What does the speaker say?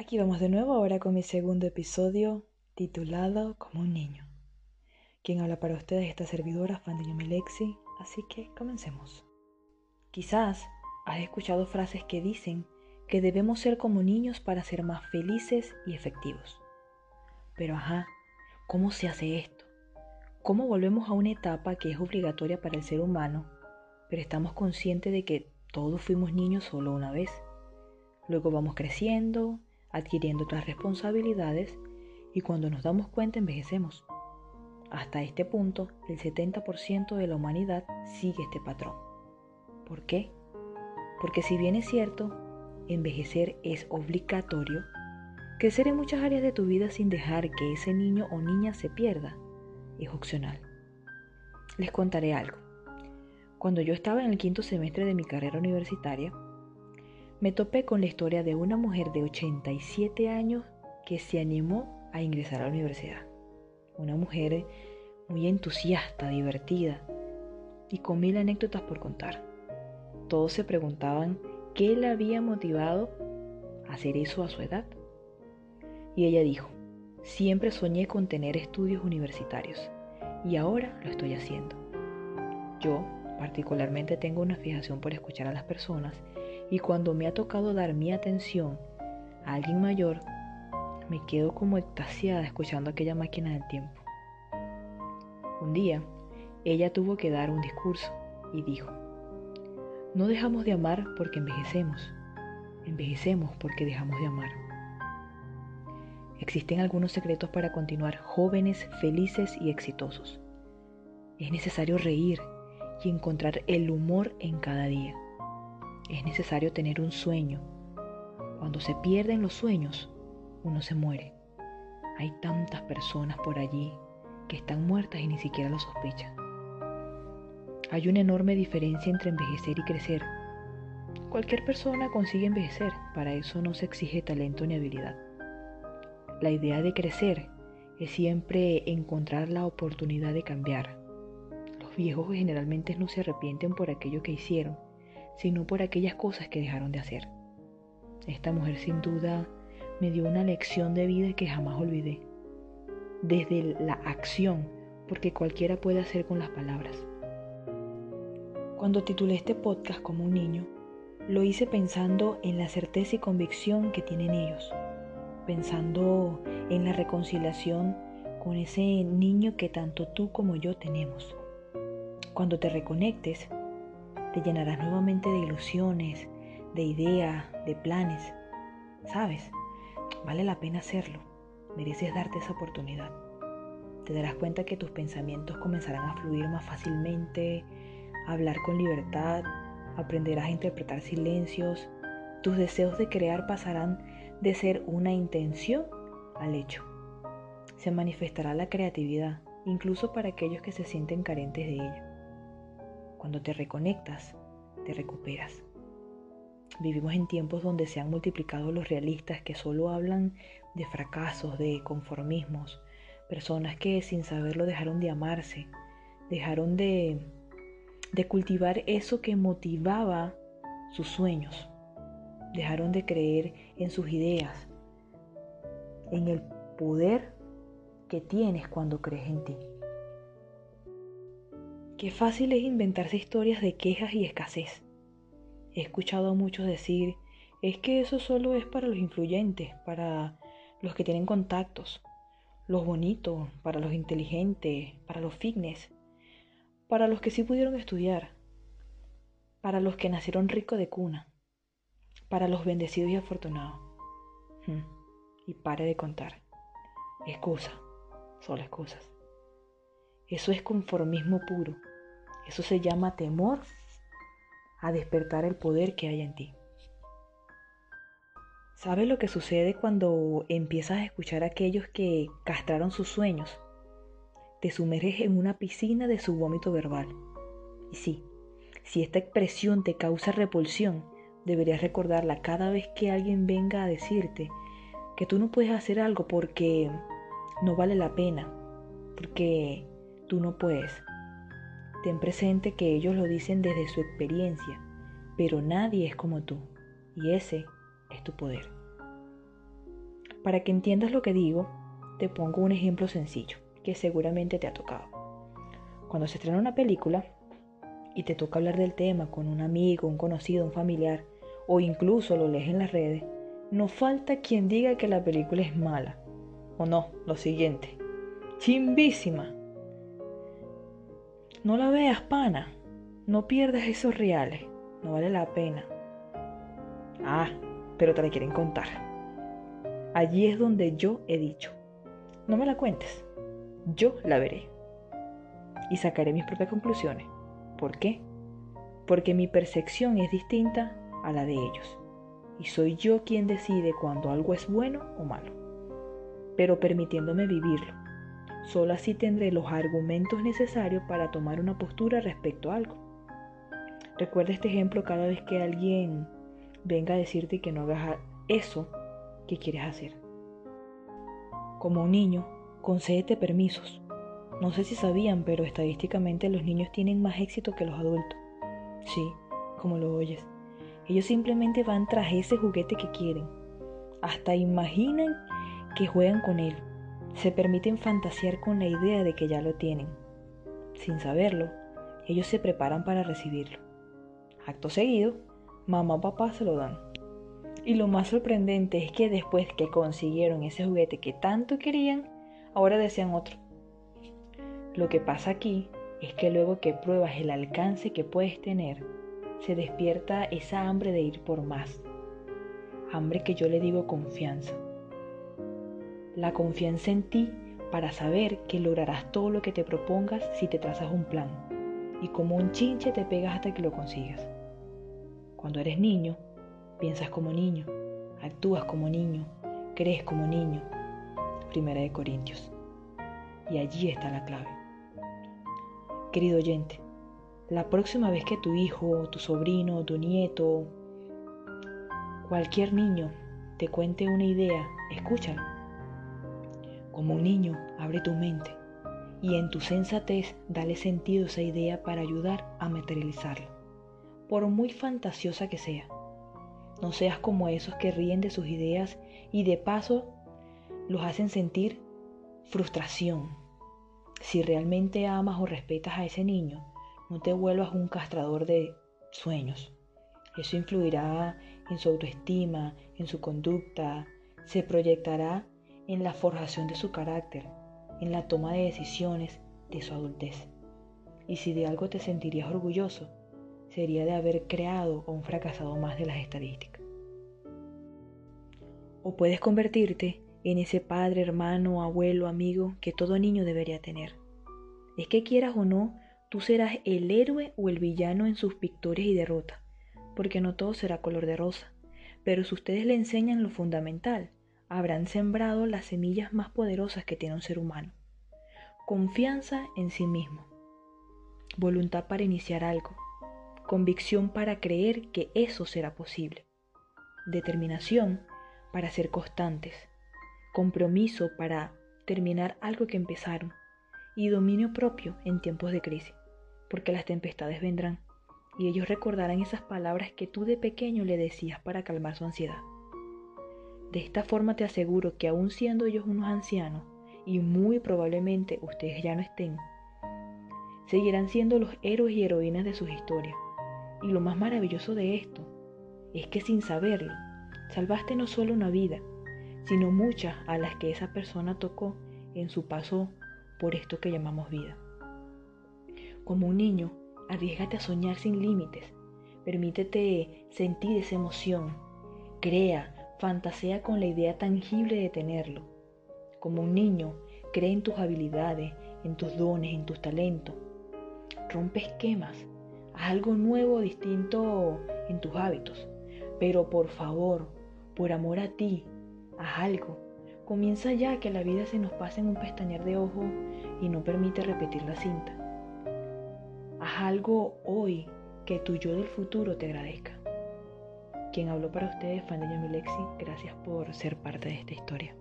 Aquí vamos de nuevo ahora con mi segundo episodio titulado Como un niño. Quien habla para ustedes esta servidora, Fandiño Milexi, así que comencemos. Quizás has escuchado frases que dicen que debemos ser como niños para ser más felices y efectivos. Pero ajá, ¿cómo se hace esto? ¿Cómo volvemos a una etapa que es obligatoria para el ser humano, pero estamos conscientes de que todos fuimos niños solo una vez? Luego vamos creciendo, adquiriendo otras responsabilidades y cuando nos damos cuenta envejecemos. Hasta este punto, el 70% de la humanidad sigue este patrón. ¿Por qué? Porque si bien es cierto, envejecer es obligatorio, crecer en muchas áreas de tu vida sin dejar que ese niño o niña se pierda es opcional. Les contaré algo. Cuando yo estaba en el quinto semestre de mi carrera universitaria, me topé con la historia de una mujer de 87 años que se animó a ingresar a la universidad. Una mujer muy entusiasta, divertida y con mil anécdotas por contar. Todos se preguntaban qué le había motivado a hacer eso a su edad. Y ella dijo, siempre soñé con tener estudios universitarios y ahora lo estoy haciendo. Yo particularmente tengo una fijación por escuchar a las personas y cuando me ha tocado dar mi atención a alguien mayor, me quedo como extasiada escuchando aquella máquina del tiempo. Un día, ella tuvo que dar un discurso y dijo, no dejamos de amar porque envejecemos, envejecemos porque dejamos de amar. Existen algunos secretos para continuar jóvenes, felices y exitosos. Es necesario reír y encontrar el humor en cada día es necesario tener un sueño. Cuando se pierden los sueños, uno se muere. Hay tantas personas por allí que están muertas y ni siquiera lo sospechan. Hay una enorme diferencia entre envejecer y crecer. Cualquier persona consigue envejecer, para eso no se exige talento ni habilidad. La idea de crecer es siempre encontrar la oportunidad de cambiar. Los viejos generalmente no se arrepienten por aquello que hicieron, sino por aquellas cosas que dejaron de hacer. Esta mujer sin duda me dio una lección de vida que jamás olvidé. Desde la acción, porque cualquiera puede hacer con las palabras. Cuando titulé este podcast como un niño, lo hice pensando en la certeza y convicción que tienen ellos, pensando en la reconciliación con ese niño que tanto tú como yo tenemos. Cuando te reconectes, te llenarás nuevamente de ilusiones, de ideas, de planes. ¿Sabes? Vale la pena hacerlo. Mereces darte esa oportunidad. Te darás cuenta que tus pensamientos comenzarán a fluir más fácilmente, a hablar con libertad, aprenderás a interpretar silencios. Tus deseos de crear pasarán de ser una intención al hecho. Se manifestará la creatividad, incluso para aquellos que se sienten carentes de ello. Cuando te reconectas, te recuperas. Vivimos en tiempos donde se han multiplicado los realistas que solo hablan de fracasos, de conformismos, personas que sin saberlo dejaron de amarse, dejaron de, de cultivar eso que motivaba sus sueños, dejaron de creer en sus ideas, en el poder que tienes cuando crees en ti. Qué fácil es inventarse historias de quejas y escasez. He escuchado a muchos decir, es que eso solo es para los influyentes, para los que tienen contactos, los bonitos, para los inteligentes, para los fitness, para los que sí pudieron estudiar, para los que nacieron ricos de cuna, para los bendecidos y afortunados. Hmm, y pare de contar. Excusa, solo excusas. Eso es conformismo puro. Eso se llama temor a despertar el poder que hay en ti. ¿Sabes lo que sucede cuando empiezas a escuchar a aquellos que castraron sus sueños? Te sumerges en una piscina de su vómito verbal. Y sí, si esta expresión te causa repulsión, deberías recordarla cada vez que alguien venga a decirte que tú no puedes hacer algo porque no vale la pena, porque tú no puedes. Ten presente que ellos lo dicen desde su experiencia, pero nadie es como tú, y ese es tu poder. Para que entiendas lo que digo, te pongo un ejemplo sencillo que seguramente te ha tocado. Cuando se estrena una película y te toca hablar del tema con un amigo, un conocido, un familiar, o incluso lo lees en las redes, no falta quien diga que la película es mala. O no, lo siguiente. Chimbísima. No la veas, pana. No pierdas esos reales. No vale la pena. Ah, pero te la quieren contar. Allí es donde yo he dicho. No me la cuentes. Yo la veré. Y sacaré mis propias conclusiones. ¿Por qué? Porque mi percepción es distinta a la de ellos. Y soy yo quien decide cuando algo es bueno o malo. Pero permitiéndome vivirlo. Solo así tendré los argumentos necesarios para tomar una postura respecto a algo. Recuerda este ejemplo cada vez que alguien venga a decirte que no hagas eso que quieres hacer. Como un niño, concédete permisos. No sé si sabían, pero estadísticamente los niños tienen más éxito que los adultos. Sí, como lo oyes. Ellos simplemente van tras ese juguete que quieren. Hasta imaginan que juegan con él. Se permiten fantasear con la idea de que ya lo tienen. Sin saberlo, ellos se preparan para recibirlo. Acto seguido, mamá o papá se lo dan. Y lo más sorprendente es que después que consiguieron ese juguete que tanto querían, ahora desean otro. Lo que pasa aquí es que luego que pruebas el alcance que puedes tener, se despierta esa hambre de ir por más. Hambre que yo le digo confianza. La confianza en ti para saber que lograrás todo lo que te propongas si te trazas un plan. Y como un chinche te pegas hasta que lo consigas. Cuando eres niño, piensas como niño, actúas como niño, crees como niño. Primera de Corintios. Y allí está la clave. Querido oyente, la próxima vez que tu hijo, tu sobrino, tu nieto, cualquier niño te cuente una idea, escúchalo. Como un niño, abre tu mente y en tu sensatez dale sentido a esa idea para ayudar a materializarla, por muy fantasiosa que sea. No seas como esos que ríen de sus ideas y de paso los hacen sentir frustración. Si realmente amas o respetas a ese niño, no te vuelvas un castrador de sueños. Eso influirá en su autoestima, en su conducta, se proyectará en la forjación de su carácter, en la toma de decisiones de su adultez. Y si de algo te sentirías orgulloso, sería de haber creado o un fracasado más de las estadísticas. O puedes convertirte en ese padre, hermano, abuelo, amigo que todo niño debería tener. Es que quieras o no, Tú serás el héroe o el villano en sus victorias y derrotas, porque no todo será color de rosa. Pero si ustedes le enseñan lo fundamental, habrán sembrado las semillas más poderosas que tiene un ser humano. Confianza en sí mismo, voluntad para iniciar algo, convicción para creer que eso será posible, determinación para ser constantes, compromiso para terminar algo que empezaron. Y dominio propio en tiempos de crisis. Porque las tempestades vendrán, y ellos recordarán esas palabras que tú de pequeño le decías para calmar su ansiedad. De esta forma te aseguro que aun siendo ellos unos ancianos, y muy probablemente ustedes ya no estén, seguirán siendo los héroes y heroínas de sus historias. Y lo más maravilloso de esto es que sin saberlo, salvaste no solo una vida, sino muchas a las que esa persona tocó en su paso por esto que llamamos vida. Como un niño, arriesgate a soñar sin límites. Permítete sentir esa emoción. Crea, fantasea con la idea tangible de tenerlo. Como un niño, cree en tus habilidades, en tus dones, en tus talentos. Rompe esquemas. Haz algo nuevo, distinto en tus hábitos. Pero por favor, por amor a ti, haz algo. Comienza ya que la vida se nos pasa en un pestañear de ojo y no permite repetir la cinta algo hoy que tu yo del futuro te agradezca. Quien habló para ustedes, Fandeña Milexi, gracias por ser parte de esta historia.